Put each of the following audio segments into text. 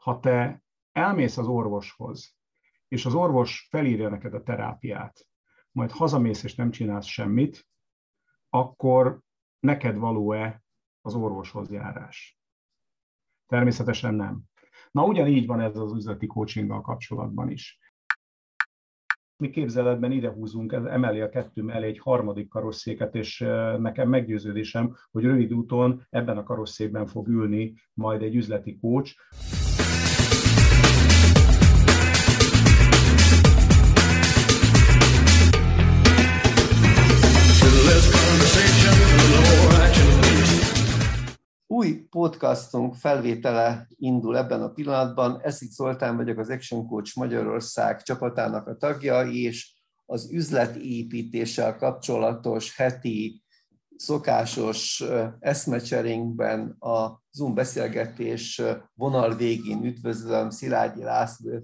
Ha te elmész az orvoshoz, és az orvos felírja neked a terápiát, majd hazamész és nem csinálsz semmit, akkor neked való-e az orvoshoz járás? Természetesen nem. Na ugyanígy van ez az üzleti coachinggal kapcsolatban is. Mi képzeletben ide húzunk, ez emeli a kettő mellé egy harmadik karosszéket, és nekem meggyőződésem, hogy rövid úton ebben a karosszékben fog ülni majd egy üzleti coach. Új podcastunk felvétele indul ebben a pillanatban. Eszik Zoltán vagyok, az Action Coach Magyarország csapatának a tagja, és az üzletépítéssel kapcsolatos heti szokásos eszmecserénkben a Zoom beszélgetés vonal végén üdvözlöm Szilágyi László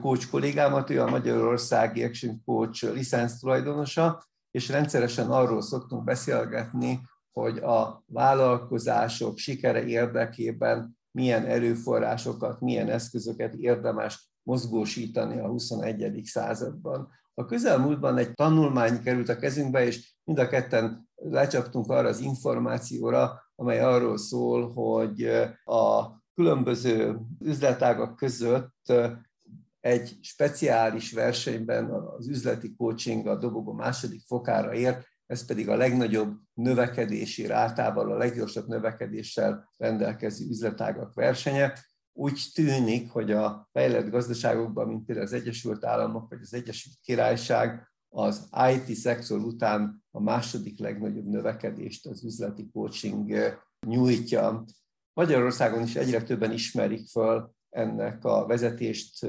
coach kollégámat, ő a Magyarországi Action Coach licenc tulajdonosa, és rendszeresen arról szoktunk beszélgetni, hogy a vállalkozások sikere érdekében milyen erőforrásokat, milyen eszközöket érdemes mozgósítani a 21. században. A közelmúltban egy tanulmány került a kezünkbe, és mind a ketten lecsaptunk arra az információra, amely arról szól, hogy a különböző üzletágak között egy speciális versenyben az üzleti coaching a dobogó második fokára ért, ez pedig a legnagyobb növekedési rátával, a leggyorsabb növekedéssel rendelkező üzletágak versenye. Úgy tűnik, hogy a fejlett gazdaságokban, mint például az Egyesült Államok vagy az Egyesült Királyság, az IT szektor után a második legnagyobb növekedést az üzleti coaching nyújtja. Magyarországon is egyre többen ismerik föl ennek a vezetést,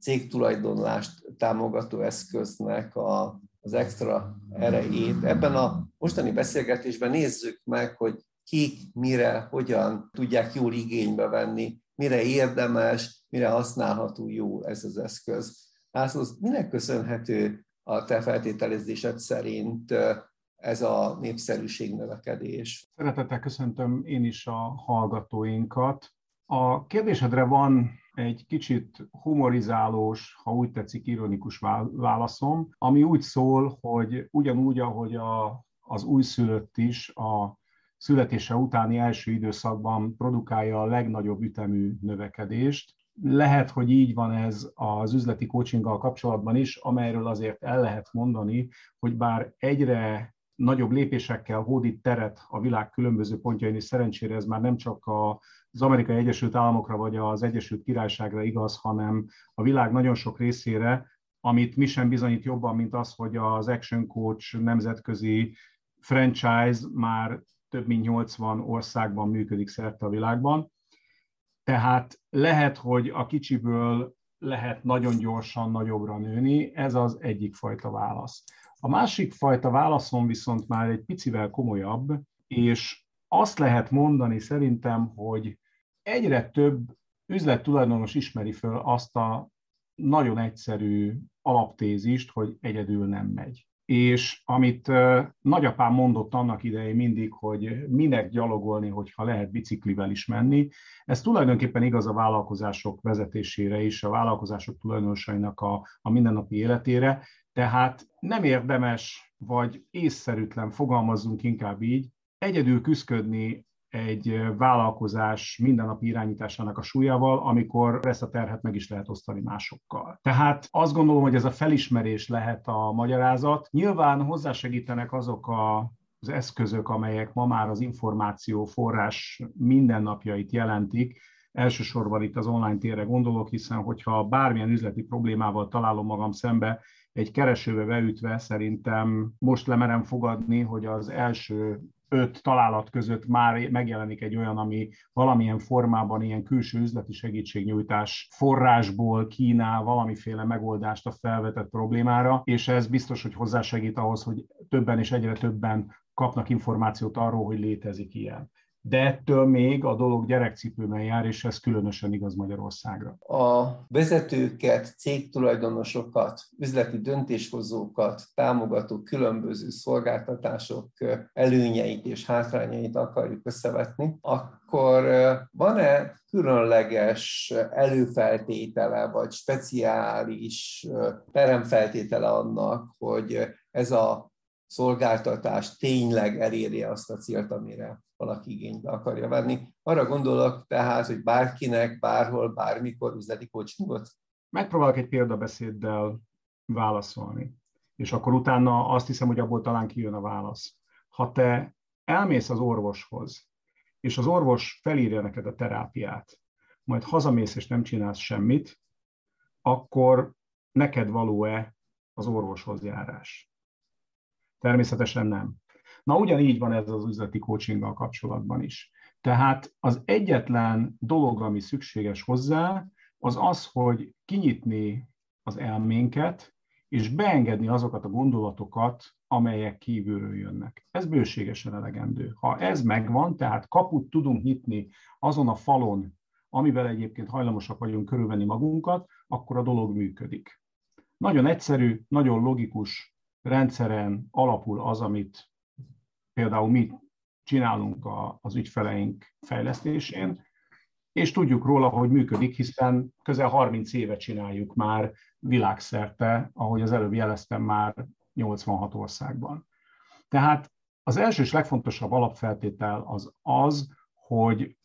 cégtulajdonlást támogató eszköznek a az extra erejét. Ebben a mostani beszélgetésben nézzük meg, hogy kik, mire, hogyan tudják jól igénybe venni, mire érdemes, mire használható jó ez az eszköz. László, minek köszönhető a te feltételezésed szerint ez a népszerűség növekedés? Szeretettel köszöntöm én is a hallgatóinkat. A kérdésedre van egy kicsit humorizálós, ha úgy tetszik, ironikus válaszom, ami úgy szól, hogy ugyanúgy, ahogy a, az újszülött is a születése utáni első időszakban produkálja a legnagyobb ütemű növekedést. Lehet, hogy így van ez az üzleti coachinggal kapcsolatban is, amelyről azért el lehet mondani, hogy bár egyre nagyobb lépésekkel hódít teret a világ különböző pontjain, és szerencsére ez már nem csak az Amerikai Egyesült Államokra vagy az Egyesült Királyságra igaz, hanem a világ nagyon sok részére, amit mi sem bizonyít jobban, mint az, hogy az Action Coach nemzetközi franchise már több mint 80 országban működik szerte a világban. Tehát lehet, hogy a kicsiből lehet nagyon gyorsan nagyobbra nőni, ez az egyik fajta válasz. A másik fajta válaszom viszont már egy picivel komolyabb, és azt lehet mondani szerintem, hogy egyre több üzlettulajdonos ismeri föl azt a nagyon egyszerű alaptézist, hogy egyedül nem megy. És amit nagyapám mondott annak idején mindig, hogy minek gyalogolni, hogyha lehet biciklivel is menni, ez tulajdonképpen igaz a vállalkozások vezetésére is, a vállalkozások tulajdonosainak a, a mindennapi életére, tehát nem érdemes, vagy észszerűtlen, fogalmazzunk inkább így, egyedül küzdködni egy vállalkozás mindennapi irányításának a súlyával, amikor ezt a terhet meg is lehet osztani másokkal. Tehát azt gondolom, hogy ez a felismerés lehet a magyarázat. Nyilván hozzásegítenek azok a az eszközök, amelyek ma már az információ forrás mindennapjait jelentik, elsősorban itt az online térre gondolok, hiszen hogyha bármilyen üzleti problémával találom magam szembe, egy keresőbe beütve szerintem most lemerem fogadni, hogy az első öt találat között már megjelenik egy olyan, ami valamilyen formában ilyen külső üzleti segítségnyújtás forrásból kínál valamiféle megoldást a felvetett problémára, és ez biztos, hogy hozzásegít ahhoz, hogy többen és egyre többen kapnak információt arról, hogy létezik ilyen. De ettől még a dolog gyerekcipőben jár, és ez különösen igaz Magyarországra. A vezetőket, cégtulajdonosokat, üzleti döntéshozókat támogató különböző szolgáltatások előnyeit és hátrányait akarjuk összevetni, akkor van-e különleges előfeltétele, vagy speciális teremfeltétele annak, hogy ez a szolgáltatás tényleg elérje azt a célt, amire valaki igénybe akarja venni. Arra gondolok tehát, hogy bárkinek, bárhol, bármikor üzleti coachingot? Megpróbálok egy példabeszéddel válaszolni, és akkor utána azt hiszem, hogy abból talán kijön a válasz. Ha te elmész az orvoshoz, és az orvos felírja neked a terápiát, majd hazamész és nem csinálsz semmit, akkor neked való-e az orvoshoz járás? Természetesen nem. Na ugyanígy van ez az üzleti coachinggal kapcsolatban is. Tehát az egyetlen dolog, ami szükséges hozzá, az az, hogy kinyitni az elménket, és beengedni azokat a gondolatokat, amelyek kívülről jönnek. Ez bőségesen elegendő. Ha ez megvan, tehát kaput tudunk nyitni azon a falon, amivel egyébként hajlamosak vagyunk körülvenni magunkat, akkor a dolog működik. Nagyon egyszerű, nagyon logikus rendszeren alapul az, amit például mi csinálunk a, az ügyfeleink fejlesztésén, és tudjuk róla, hogy működik, hiszen közel 30 éve csináljuk már világszerte, ahogy az előbb jeleztem már 86 országban. Tehát az első és legfontosabb alapfeltétel az az, hogy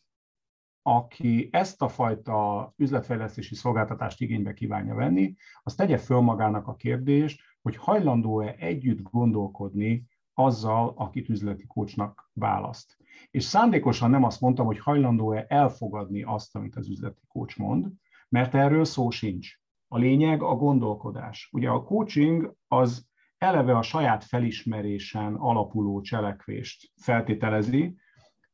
aki ezt a fajta üzletfejlesztési szolgáltatást igénybe kívánja venni, az tegye föl magának a kérdést, hogy hajlandó-e együtt gondolkodni azzal, akit üzleti kócsnak választ. És szándékosan nem azt mondtam, hogy hajlandó-e elfogadni azt, amit az üzleti kócs mond, mert erről szó sincs. A lényeg a gondolkodás. Ugye a coaching az eleve a saját felismerésen alapuló cselekvést feltételezi,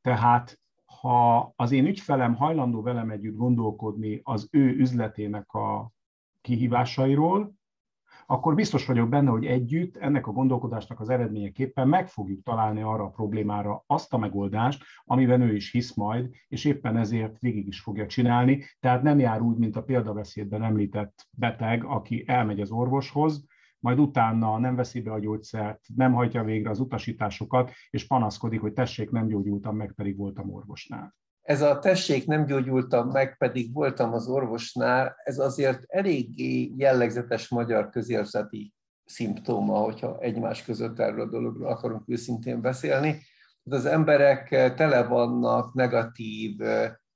tehát ha az én ügyfelem hajlandó velem együtt gondolkodni az ő üzletének a kihívásairól, akkor biztos vagyok benne, hogy együtt ennek a gondolkodásnak az eredményeképpen meg fogjuk találni arra a problémára azt a megoldást, amiben ő is hisz majd, és éppen ezért végig is fogja csinálni. Tehát nem jár úgy, mint a példabeszédben említett beteg, aki elmegy az orvoshoz, majd utána nem veszi be a gyógyszert, nem hajtja végre az utasításokat, és panaszkodik, hogy tessék, nem gyógyultam meg, pedig voltam orvosnál. Ez a tessék, nem gyógyultam meg, pedig voltam az orvosnál, ez azért eléggé jellegzetes magyar közérzeti szimptóma, hogyha egymás között erről a dologról akarunk őszintén beszélni. Az emberek tele vannak negatív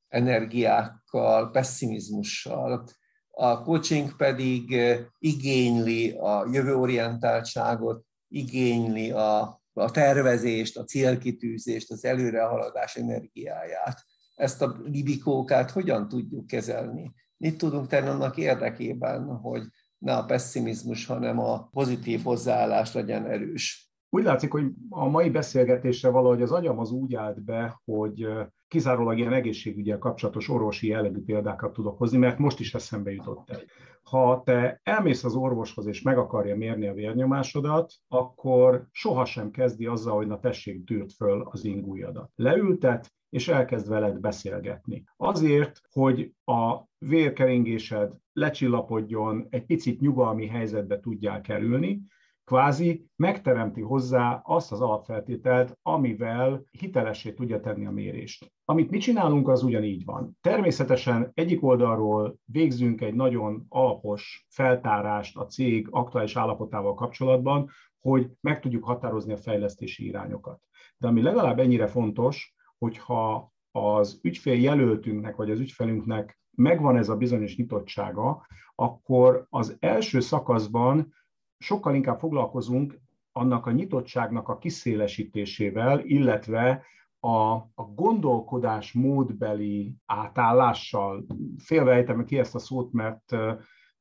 energiákkal, pessimizmussal, a coaching pedig igényli a jövőorientáltságot, igényli a, a tervezést, a célkitűzést, az előrehaladás energiáját ezt a libikókát hogyan tudjuk kezelni? Mit tudunk tenni annak érdekében, hogy ne a pessimizmus, hanem a pozitív hozzáállás legyen erős? Úgy látszik, hogy a mai beszélgetésre valahogy az agyam az úgy állt be, hogy kizárólag ilyen egészségügyel kapcsolatos orvosi jellegű példákat tudok hozni, mert most is eszembe jutott egy. Ha te elmész az orvoshoz és meg akarja mérni a vérnyomásodat, akkor sohasem kezdi azzal, hogy na tessék, tűrt föl az ingújadat. Leültet, és elkezd veled beszélgetni. Azért, hogy a vérkeringésed lecsillapodjon, egy picit nyugalmi helyzetbe tudjál kerülni, kvázi megteremti hozzá azt az alapfeltételt, amivel hitelessé tudja tenni a mérést. Amit mi csinálunk, az ugyanígy van. Természetesen egyik oldalról végzünk egy nagyon alapos feltárást a cég aktuális állapotával kapcsolatban, hogy meg tudjuk határozni a fejlesztési irányokat. De ami legalább ennyire fontos, hogyha az ügyfél jelöltünknek, vagy az ügyfelünknek megvan ez a bizonyos nyitottsága, akkor az első szakaszban sokkal inkább foglalkozunk annak a nyitottságnak a kiszélesítésével, illetve a, a gondolkodás módbeli átállással. Félvejtem ki ezt a szót, mert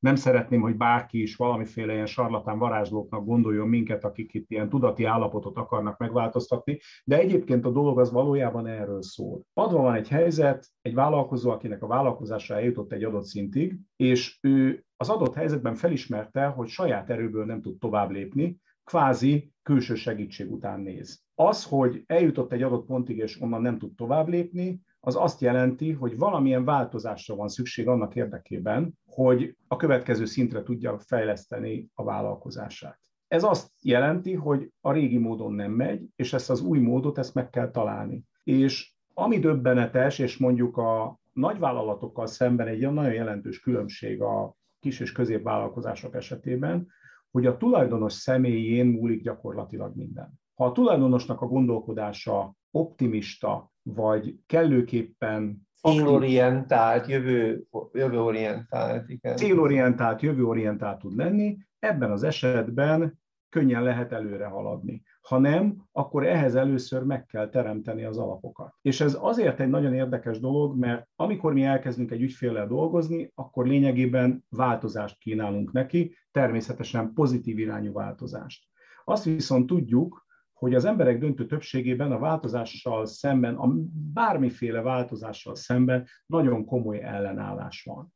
nem szeretném, hogy bárki is valamiféle ilyen sarlatán varázslóknak gondoljon minket, akik itt ilyen tudati állapotot akarnak megváltoztatni, de egyébként a dolog az valójában erről szól. Adva van egy helyzet, egy vállalkozó, akinek a vállalkozása eljutott egy adott szintig, és ő az adott helyzetben felismerte, hogy saját erőből nem tud tovább lépni, kvázi külső segítség után néz. Az, hogy eljutott egy adott pontig, és onnan nem tud tovább lépni, az azt jelenti, hogy valamilyen változásra van szükség annak érdekében, hogy a következő szintre tudja fejleszteni a vállalkozását. Ez azt jelenti, hogy a régi módon nem megy, és ezt az új módot ezt meg kell találni. És ami döbbenetes, és mondjuk a nagyvállalatokkal szemben egy nagyon jelentős különbség a kis és középvállalkozások esetében, hogy a tulajdonos személyén múlik gyakorlatilag minden. Ha a tulajdonosnak a gondolkodása optimista, vagy kellőképpen célorientált, jövő, jövőorientált, igen. Célorientált, jövőorientált tud lenni, ebben az esetben könnyen lehet előre haladni. Ha nem, akkor ehhez először meg kell teremteni az alapokat. És ez azért egy nagyon érdekes dolog, mert amikor mi elkezdünk egy ügyféllel dolgozni, akkor lényegében változást kínálunk neki, természetesen pozitív irányú változást. Azt viszont tudjuk, hogy az emberek döntő többségében a változással szemben, a bármiféle változással szemben nagyon komoly ellenállás van.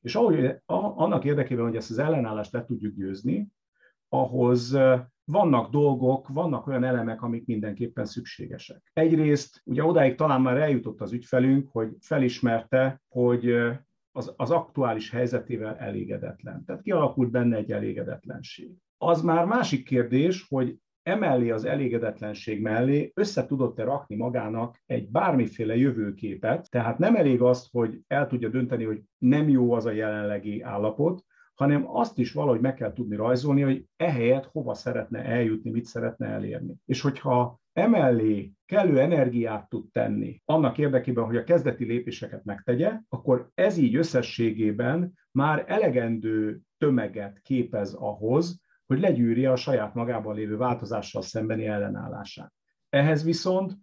És ahogy, annak érdekében, hogy ezt az ellenállást le tudjuk győzni, ahhoz vannak dolgok, vannak olyan elemek, amik mindenképpen szükségesek. Egyrészt ugye odáig talán már eljutott az ügyfelünk, hogy felismerte, hogy az, az aktuális helyzetével elégedetlen. Tehát kialakult benne egy elégedetlenség. Az már másik kérdés, hogy emellé az elégedetlenség mellé össze tudott-e rakni magának egy bármiféle jövőképet, tehát nem elég azt, hogy el tudja dönteni, hogy nem jó az a jelenlegi állapot, hanem azt is valahogy meg kell tudni rajzolni, hogy ehelyett hova szeretne eljutni, mit szeretne elérni. És hogyha emellé kellő energiát tud tenni annak érdekében, hogy a kezdeti lépéseket megtegye, akkor ez így összességében már elegendő tömeget képez ahhoz, hogy legyűrje a saját magában lévő változással szembeni ellenállását. Ehhez viszont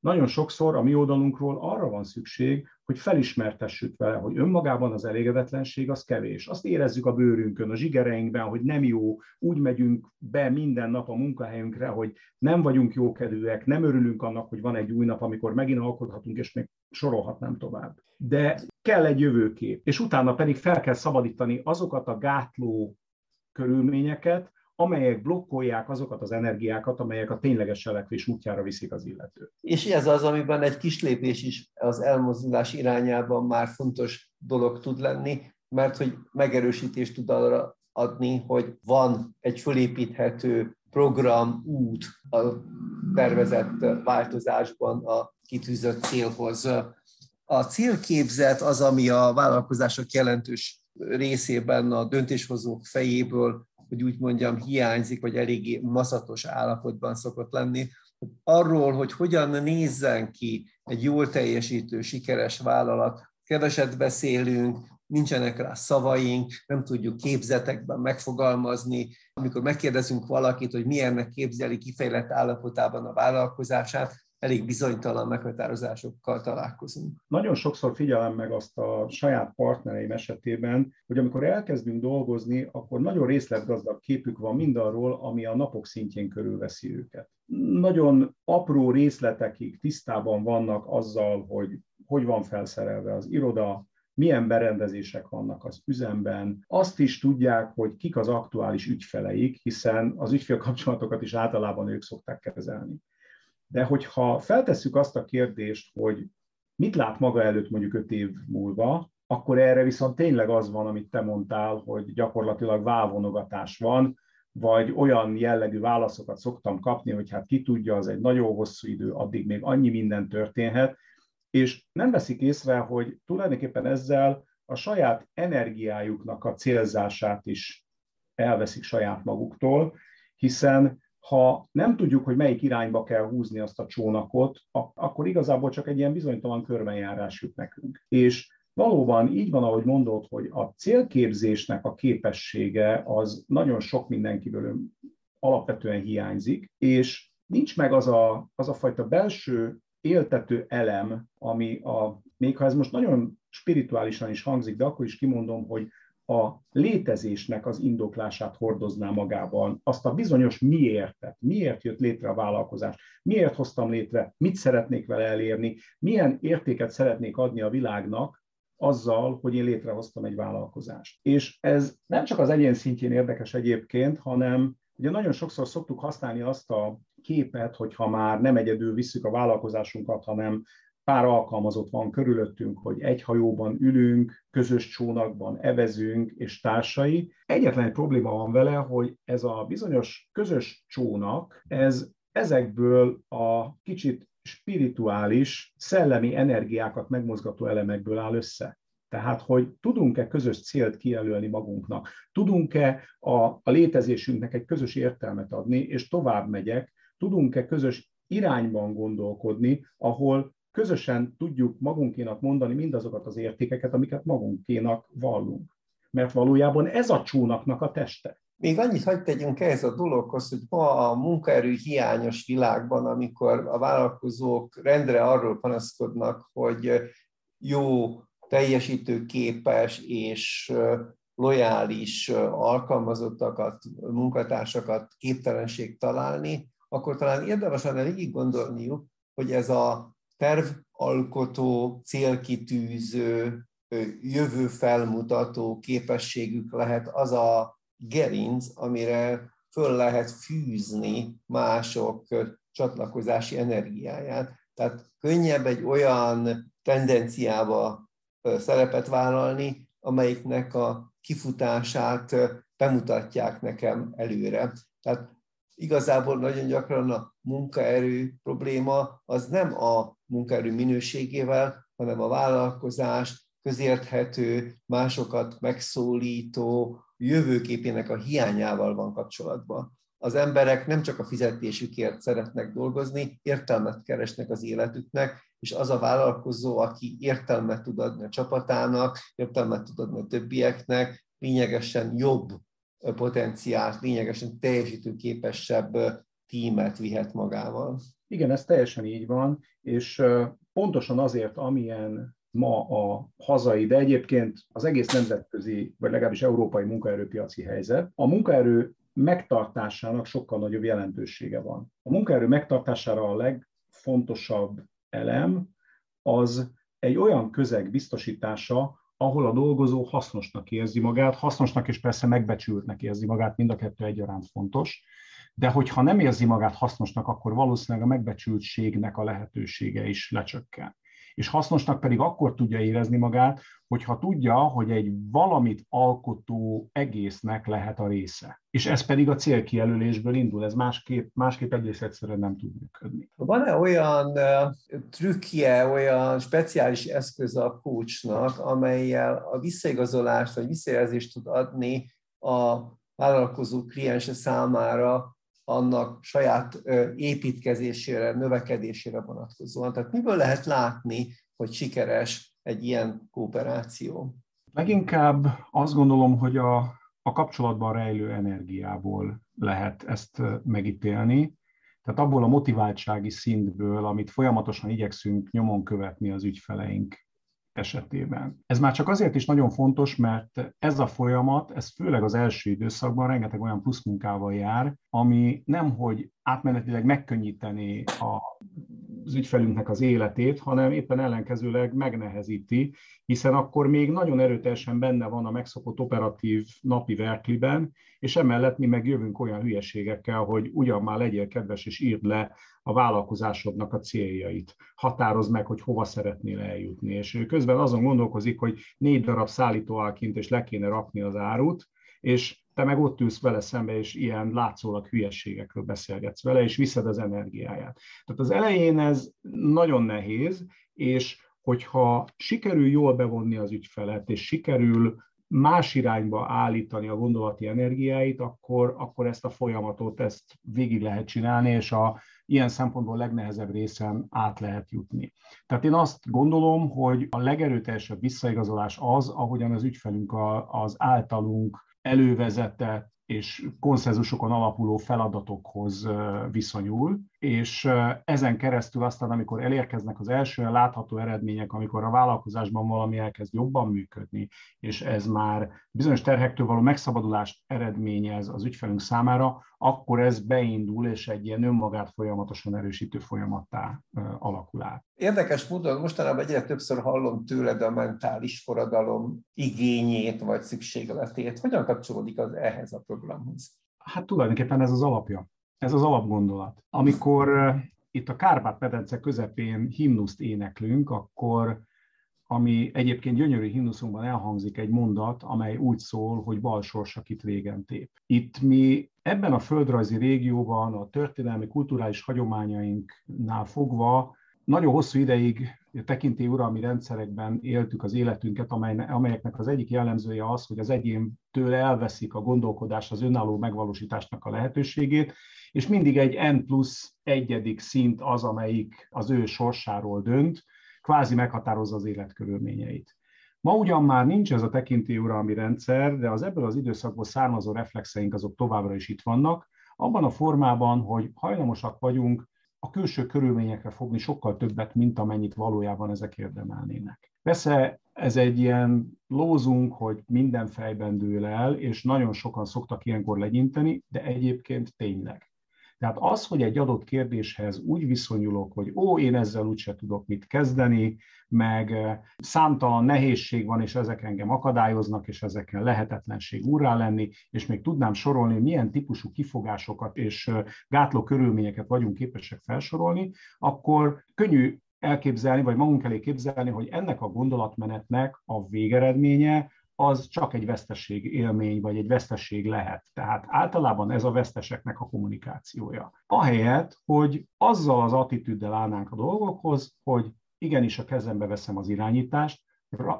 nagyon sokszor a mi oldalunkról arra van szükség, hogy felismertessük vele, hogy önmagában az elégedetlenség az kevés. Azt érezzük a bőrünkön, a zsigereinkben, hogy nem jó, úgy megyünk be minden nap a munkahelyünkre, hogy nem vagyunk jókedvűek, nem örülünk annak, hogy van egy új nap, amikor megint alkothatunk, és még sorolhatnám tovább. De kell egy jövőkép, és utána pedig fel kell szabadítani azokat a gátló körülményeket, amelyek blokkolják azokat az energiákat, amelyek a tényleges cselekvés útjára viszik az illetőt. És ez az, amiben egy kis lépés is az elmozdulás irányában már fontos dolog tud lenni, mert hogy megerősítést tud arra adni, hogy van egy fölépíthető program, út a tervezett változásban a kitűzött célhoz. A célképzet az, ami a vállalkozások jelentős részében a döntéshozók fejéből hogy úgy mondjam, hiányzik, vagy eléggé maszatos állapotban szokott lenni. Arról, hogy hogyan nézzen ki egy jól teljesítő, sikeres vállalat, keveset beszélünk, nincsenek rá szavaink, nem tudjuk képzetekben megfogalmazni. Amikor megkérdezünk valakit, hogy milyennek képzeli kifejlett állapotában a vállalkozását, elég bizonytalan meghatározásokkal találkozunk. Nagyon sokszor figyelem meg azt a saját partnereim esetében, hogy amikor elkezdünk dolgozni, akkor nagyon részletgazdag képük van mindarról, ami a napok szintjén körülveszi őket. Nagyon apró részletekig tisztában vannak azzal, hogy hogy van felszerelve az iroda, milyen berendezések vannak az üzemben. Azt is tudják, hogy kik az aktuális ügyfeleik, hiszen az ügyfélkapcsolatokat is általában ők szokták kezelni. De hogyha feltesszük azt a kérdést, hogy mit lát maga előtt mondjuk öt év múlva, akkor erre viszont tényleg az van, amit te mondtál, hogy gyakorlatilag válvonogatás van, vagy olyan jellegű válaszokat szoktam kapni, hogy hát ki tudja, az egy nagyon hosszú idő, addig még annyi minden történhet, és nem veszik észre, hogy tulajdonképpen ezzel a saját energiájuknak a célzását is elveszik saját maguktól, hiszen ha nem tudjuk, hogy melyik irányba kell húzni azt a csónakot, akkor igazából csak egy ilyen bizonytalan körbenjárás jut nekünk. És valóban így van, ahogy mondod, hogy a célképzésnek a képessége az nagyon sok mindenkiből alapvetően hiányzik, és nincs meg az a, az a fajta belső éltető elem, ami a, még ha ez most nagyon spirituálisan is hangzik, de akkor is kimondom, hogy a létezésnek az indoklását hordozná magában, azt a bizonyos miértet, miért jött létre a vállalkozás, miért hoztam létre, mit szeretnék vele elérni, milyen értéket szeretnék adni a világnak azzal, hogy én létrehoztam egy vállalkozást. És ez nem csak az egyén szintjén érdekes egyébként, hanem Ugye nagyon sokszor szoktuk használni azt a képet, hogyha már nem egyedül visszük a vállalkozásunkat, hanem pár alkalmazott van körülöttünk, hogy egy hajóban ülünk, közös csónakban evezünk és társai. Egyetlen egy probléma van vele, hogy ez a bizonyos közös csónak, ez ezekből a kicsit spirituális, szellemi energiákat megmozgató elemekből áll össze. Tehát, hogy tudunk-e közös célt kijelölni magunknak, tudunk-e a, a létezésünknek egy közös értelmet adni, és tovább megyek, tudunk-e közös irányban gondolkodni, ahol közösen tudjuk magunkénak mondani mindazokat az értékeket, amiket magunkénak vallunk. Mert valójában ez a csónaknak a teste. Még annyit hagyd tegyünk ehhez a dologhoz, hogy ma a munkaerő hiányos világban, amikor a vállalkozók rendre arról panaszkodnak, hogy jó, teljesítőképes és lojális alkalmazottakat, munkatársakat képtelenség találni, akkor talán érdemes lenne végig gondolniuk, hogy ez a tervalkotó, célkitűző, jövő felmutató képességük lehet az a gerinc, amire föl lehet fűzni mások csatlakozási energiáját. Tehát könnyebb egy olyan tendenciába szerepet vállalni, amelyiknek a kifutását bemutatják nekem előre. Tehát igazából nagyon gyakran a munkaerő probléma az nem a munkaerő minőségével, hanem a vállalkozás közérthető, másokat megszólító jövőképének a hiányával van kapcsolatban. Az emberek nem csak a fizetésükért szeretnek dolgozni, értelmet keresnek az életüknek, és az a vállalkozó, aki értelmet tud adni a csapatának, értelmet tud adni a többieknek, lényegesen jobb potenciált, lényegesen teljesítőképesebb tímet vihet magával. Igen, ez teljesen így van, és pontosan azért, amilyen ma a hazai, de egyébként az egész nemzetközi, vagy legalábbis európai munkaerőpiaci helyzet, a munkaerő megtartásának sokkal nagyobb jelentősége van. A munkaerő megtartására a legfontosabb elem az egy olyan közeg biztosítása, ahol a dolgozó hasznosnak érzi magát, hasznosnak és persze megbecsültnek érzi magát, mind a kettő egyaránt fontos, de hogyha nem érzi magát hasznosnak, akkor valószínűleg a megbecsültségnek a lehetősége is lecsökken és hasznosnak pedig akkor tudja érezni magát, hogyha tudja, hogy egy valamit alkotó egésznek lehet a része. És ez pedig a célkijelölésből indul, ez másképp, másképp egész egyszerűen nem tud működni. Van-e olyan trükkje, olyan speciális eszköz a coachnak, amelyel a visszaigazolást vagy visszajelzést tud adni a vállalkozó kliense számára annak saját építkezésére, növekedésére vonatkozóan. Tehát miből lehet látni, hogy sikeres egy ilyen kooperáció? Leginkább azt gondolom, hogy a, a kapcsolatban rejlő energiából lehet ezt megítélni. Tehát abból a motiváltsági szintből, amit folyamatosan igyekszünk nyomon követni az ügyfeleink esetében. Ez már csak azért is nagyon fontos, mert ez a folyamat, ez főleg az első időszakban rengeteg olyan pluszmunkával jár, ami nemhogy átmenetileg megkönnyíteni a az ügyfelünknek az életét, hanem éppen ellenkezőleg megnehezíti, hiszen akkor még nagyon erőteljesen benne van a megszokott operatív napi verkliben, és emellett mi meg jövünk olyan hülyeségekkel, hogy ugyan már legyél kedves és írd le a vállalkozásodnak a céljait. Határozd meg, hogy hova szeretnél eljutni. És ő közben azon gondolkozik, hogy négy darab szállító kint, és le kéne rakni az árut, és te meg ott ülsz vele szembe, és ilyen látszólag hülyességekről beszélgetsz vele, és viszed az energiáját. Tehát az elején ez nagyon nehéz, és hogyha sikerül jól bevonni az ügyfelet, és sikerül más irányba állítani a gondolati energiáit, akkor, akkor ezt a folyamatot, ezt végig lehet csinálni, és a ilyen szempontból legnehezebb részen át lehet jutni. Tehát én azt gondolom, hogy a legerőteljesebb visszaigazolás az, ahogyan az ügyfelünk az általunk elővezetett és konszenzusokon alapuló feladatokhoz viszonyul, és ezen keresztül aztán, amikor elérkeznek az első látható eredmények, amikor a vállalkozásban valami elkezd jobban működni, és ez már bizonyos terhektől való megszabadulást eredményez az ügyfelünk számára, akkor ez beindul, és egy ilyen önmagát folyamatosan erősítő folyamattá alakul át. Érdekes módon mostanában egyre többször hallom tőled a mentális forradalom igényét vagy szükségletét. Hogyan kapcsolódik az ehhez a programhoz? Hát tulajdonképpen ez az alapja, ez az alapgondolat. Amikor itt a Kárpát-medence közepén himnuszt éneklünk, akkor ami egyébként gyönyörű himnuszunkban elhangzik egy mondat, amely úgy szól, hogy bal sorsak itt régen tép. Itt mi ebben a földrajzi régióban a történelmi, kulturális hagyományainknál fogva nagyon hosszú ideig uralmi rendszerekben éltük az életünket, amelyeknek az egyik jellemzője az, hogy az egyéntől elveszik a gondolkodás az önálló megvalósításnak a lehetőségét, és mindig egy N plusz egyedik szint az, amelyik az ő sorsáról dönt, kvázi meghatározza az életkörülményeit. Ma ugyan már nincs ez a tekintélyuralmi rendszer, de az ebből az időszakból származó reflexeink azok továbbra is itt vannak, abban a formában, hogy hajlamosak vagyunk a külső körülményekre fogni sokkal többet, mint amennyit valójában ezek érdemelnének. Persze ez egy ilyen lózunk, hogy minden fejben dől el, és nagyon sokan szoktak ilyenkor legyinteni, de egyébként tényleg. Tehát az, hogy egy adott kérdéshez úgy viszonyulok, hogy ó, én ezzel úgyse tudok mit kezdeni, meg számtalan nehézség van, és ezek engem akadályoznak, és ezeken lehetetlenség úrrá lenni, és még tudnám sorolni, milyen típusú kifogásokat és gátló körülményeket vagyunk képesek felsorolni, akkor könnyű elképzelni, vagy magunk elé képzelni, hogy ennek a gondolatmenetnek a végeredménye az csak egy vesztesség élmény, vagy egy vesztesség lehet. Tehát általában ez a veszteseknek a kommunikációja. Ahelyett, hogy azzal az attitűddel állnánk a dolgokhoz, hogy igenis a kezembe veszem az irányítást,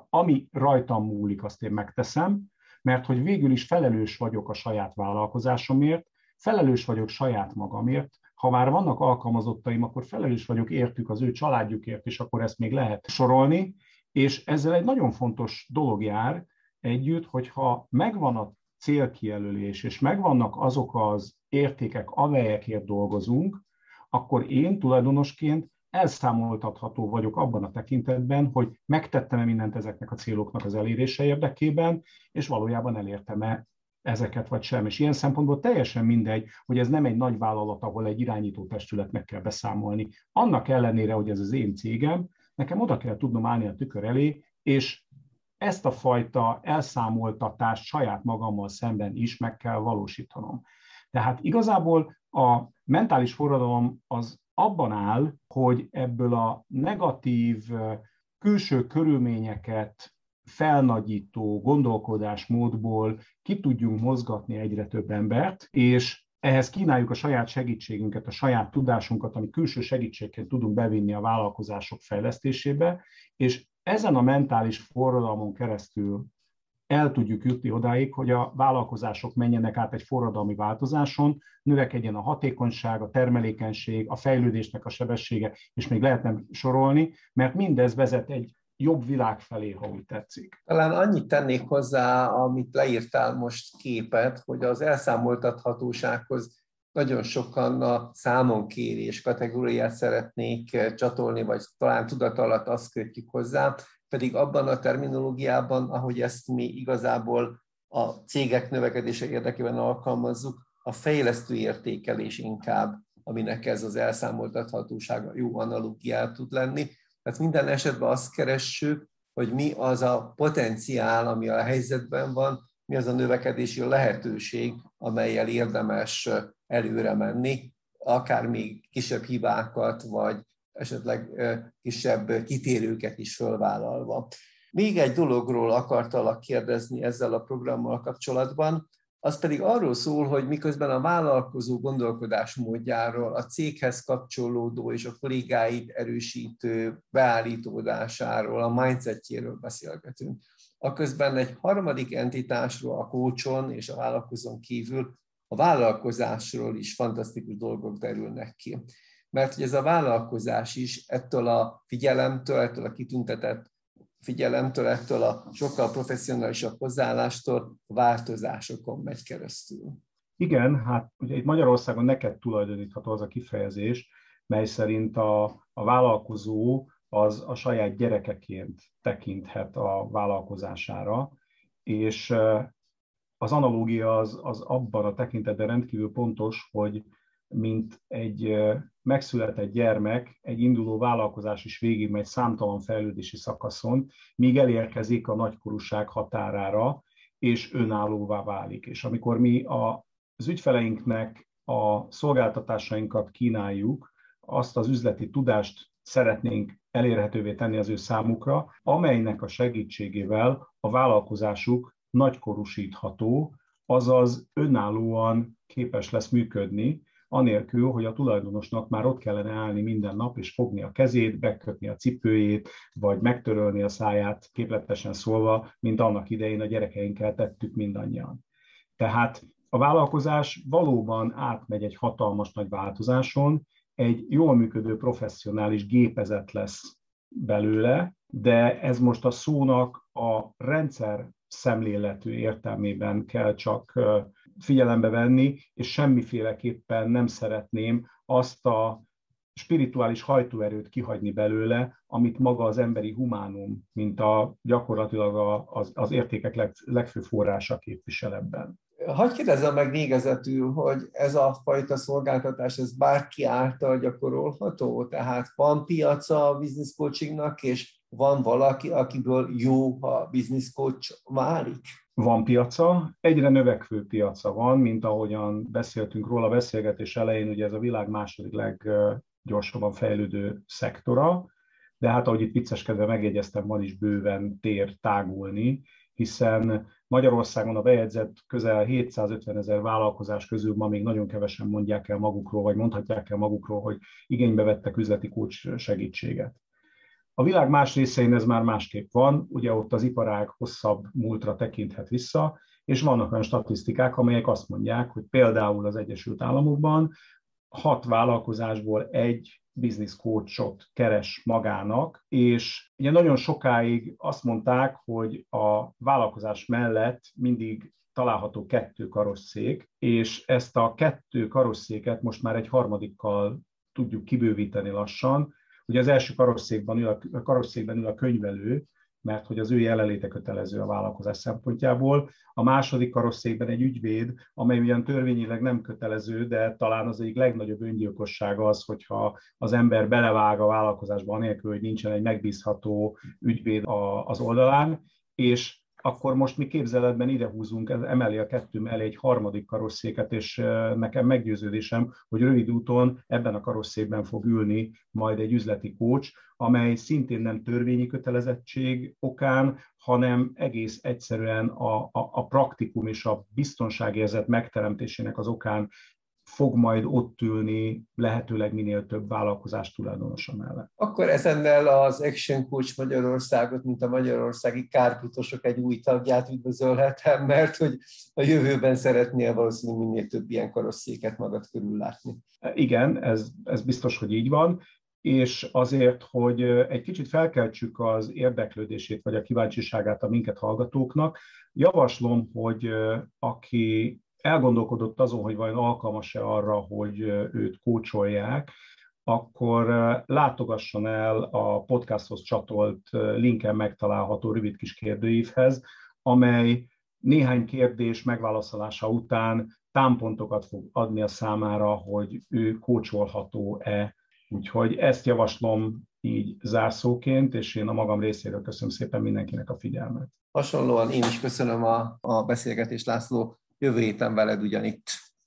ami rajtam múlik, azt én megteszem, mert hogy végül is felelős vagyok a saját vállalkozásomért, felelős vagyok saját magamért, ha már vannak alkalmazottaim, akkor felelős vagyok értük az ő családjukért, és akkor ezt még lehet sorolni, és ezzel egy nagyon fontos dolog jár, együtt, hogyha megvan a célkijelölés, és megvannak azok az értékek, amelyekért dolgozunk, akkor én tulajdonosként elszámoltatható vagyok abban a tekintetben, hogy megtettem-e mindent ezeknek a céloknak az elérése érdekében, és valójában elértem-e ezeket vagy sem. És ilyen szempontból teljesen mindegy, hogy ez nem egy nagy vállalat, ahol egy irányító testületnek kell beszámolni. Annak ellenére, hogy ez az én cégem, nekem oda kell tudnom állni a tükör elé, és ezt a fajta elszámoltatást saját magammal szemben is meg kell valósítanom. Tehát igazából a mentális forradalom az abban áll, hogy ebből a negatív külső körülményeket felnagyító gondolkodásmódból ki tudjunk mozgatni egyre több embert, és ehhez kínáljuk a saját segítségünket, a saját tudásunkat, ami külső segítségként tudunk bevinni a vállalkozások fejlesztésébe, és ezen a mentális forradalmon keresztül el tudjuk jutni odáig, hogy a vállalkozások menjenek át egy forradalmi változáson, növekedjen a hatékonyság, a termelékenység, a fejlődésnek a sebessége, és még lehetne sorolni, mert mindez vezet egy jobb világ felé, ha úgy tetszik. Talán annyit tennék hozzá, amit leírtál most képet, hogy az elszámoltathatósághoz nagyon sokan a számonkérés kategóriát szeretnék eh, csatolni, vagy talán tudat alatt azt kötjük hozzá, pedig abban a terminológiában, ahogy ezt mi igazából a cégek növekedése érdekében alkalmazzuk, a fejlesztő értékelés inkább, aminek ez az elszámoltathatósága jó analógiát tud lenni. Tehát minden esetben azt keressük, hogy mi az a potenciál, ami a helyzetben van, mi az a növekedési lehetőség, amelyel érdemes előre menni, akár még kisebb hibákat, vagy esetleg kisebb kitérőket is fölvállalva. Még egy dologról akartalak kérdezni ezzel a programmal kapcsolatban, az pedig arról szól, hogy miközben a vállalkozó gondolkodásmódjáról, a céghez kapcsolódó és a kollégáit erősítő beállítódásáról, a mindsetjéről beszélgetünk. Aközben egy harmadik entitásról, a kócson és a vállalkozón kívül a vállalkozásról is fantasztikus dolgok derülnek ki. Mert hogy ez a vállalkozás is ettől a figyelemtől, ettől a kitüntetett figyelemtől, ettől a sokkal professzionálisabb hozzáállástól változásokon megy keresztül. Igen, hát ugye itt Magyarországon neked tulajdonítható az a kifejezés, mely szerint a, a vállalkozó az a saját gyerekeként tekinthet a vállalkozására, és az analógia az, az abban a tekintetben rendkívül pontos, hogy mint egy megszületett gyermek, egy induló vállalkozás is végigmegy számtalan fejlődési szakaszon, míg elérkezik a nagykorúság határára, és önállóvá válik. És amikor mi a az ügyfeleinknek a szolgáltatásainkat kínáljuk, azt az üzleti tudást szeretnénk elérhetővé tenni az ő számukra, amelynek a segítségével a vállalkozásuk nagykorúsítható, azaz önállóan képes lesz működni, anélkül, hogy a tulajdonosnak már ott kellene állni minden nap, és fogni a kezét, bekötni a cipőjét, vagy megtörölni a száját, képletesen szólva, mint annak idején a gyerekeinkkel tettük mindannyian. Tehát a vállalkozás valóban átmegy egy hatalmas nagy változáson, egy jól működő professzionális gépezet lesz belőle, de ez most a szónak a rendszer szemléletű értelmében kell csak figyelembe venni, és semmiféleképpen nem szeretném azt a spirituális hajtóerőt kihagyni belőle, amit maga az emberi humánum, mint a gyakorlatilag a, az, az értékek leg, legfőbb forrása képvisel ebben. Hagy kérdezzem meg végezetül, hogy ez a fajta szolgáltatás, ez bárki által gyakorolható? Tehát van piaca a business coachingnak, és van valaki, akiből jó, ha business coach válik? Van piaca, egyre növekvő piaca van, mint ahogyan beszéltünk róla a beszélgetés elején, ugye ez a világ második leggyorsabban fejlődő szektora, de hát ahogy itt vicceskedve megjegyeztem, van is bőven tér tágulni, hiszen Magyarországon a bejegyzett közel 750 ezer vállalkozás közül ma még nagyon kevesen mondják el magukról, vagy mondhatják el magukról, hogy igénybe vettek üzleti coach segítséget. A világ más részein ez már másképp van, ugye ott az iparág hosszabb múltra tekinthet vissza, és vannak olyan statisztikák, amelyek azt mondják, hogy például az Egyesült Államokban hat vállalkozásból egy business coachot keres magának, és ugye nagyon sokáig azt mondták, hogy a vállalkozás mellett mindig található kettő karosszék, és ezt a kettő karosszéket most már egy harmadikkal tudjuk kibővíteni lassan, Ugye az első karosszékben ül a, karosszékben ül a könyvelő, mert hogy az ő jelenléte kötelező a vállalkozás szempontjából. A második karosszékben egy ügyvéd, amely ugyan törvényileg nem kötelező, de talán az egyik legnagyobb öngyilkosság az, hogyha az ember belevág a vállalkozásba anélkül, hogy nincsen egy megbízható ügyvéd az oldalán, és akkor most mi képzeletben idehúzunk, emeli a kettő mellé egy harmadik karosszéket, és nekem meggyőződésem, hogy rövid úton ebben a karosszékben fog ülni majd egy üzleti kócs, amely szintén nem törvényi kötelezettség okán, hanem egész egyszerűen a, a, a praktikum és a biztonságérzet megteremtésének az okán fog majd ott ülni lehetőleg minél több vállalkozás tulajdonosa mellett. Akkor ezennel az Action Coach Magyarországot, mint a magyarországi kárputosok egy új tagját üdvözölhetem, mert hogy a jövőben szeretnél valószínűleg minél több ilyen karosszéket magad körül látni. Igen, ez, ez biztos, hogy így van és azért, hogy egy kicsit felkeltsük az érdeklődését vagy a kíváncsiságát a minket hallgatóknak, javaslom, hogy aki elgondolkodott azon, hogy vajon alkalmas-e arra, hogy őt kócsolják, akkor látogasson el a podcasthoz csatolt linken megtalálható rövid kis kérdőívhez, amely néhány kérdés megválaszolása után támpontokat fog adni a számára, hogy ő kócsolható-e. Úgyhogy ezt javaslom így zárszóként, és én a magam részéről köszönöm szépen mindenkinek a figyelmet. Hasonlóan én is köszönöm a, a beszélgetést, László. Jövő héten veled ugyanitt.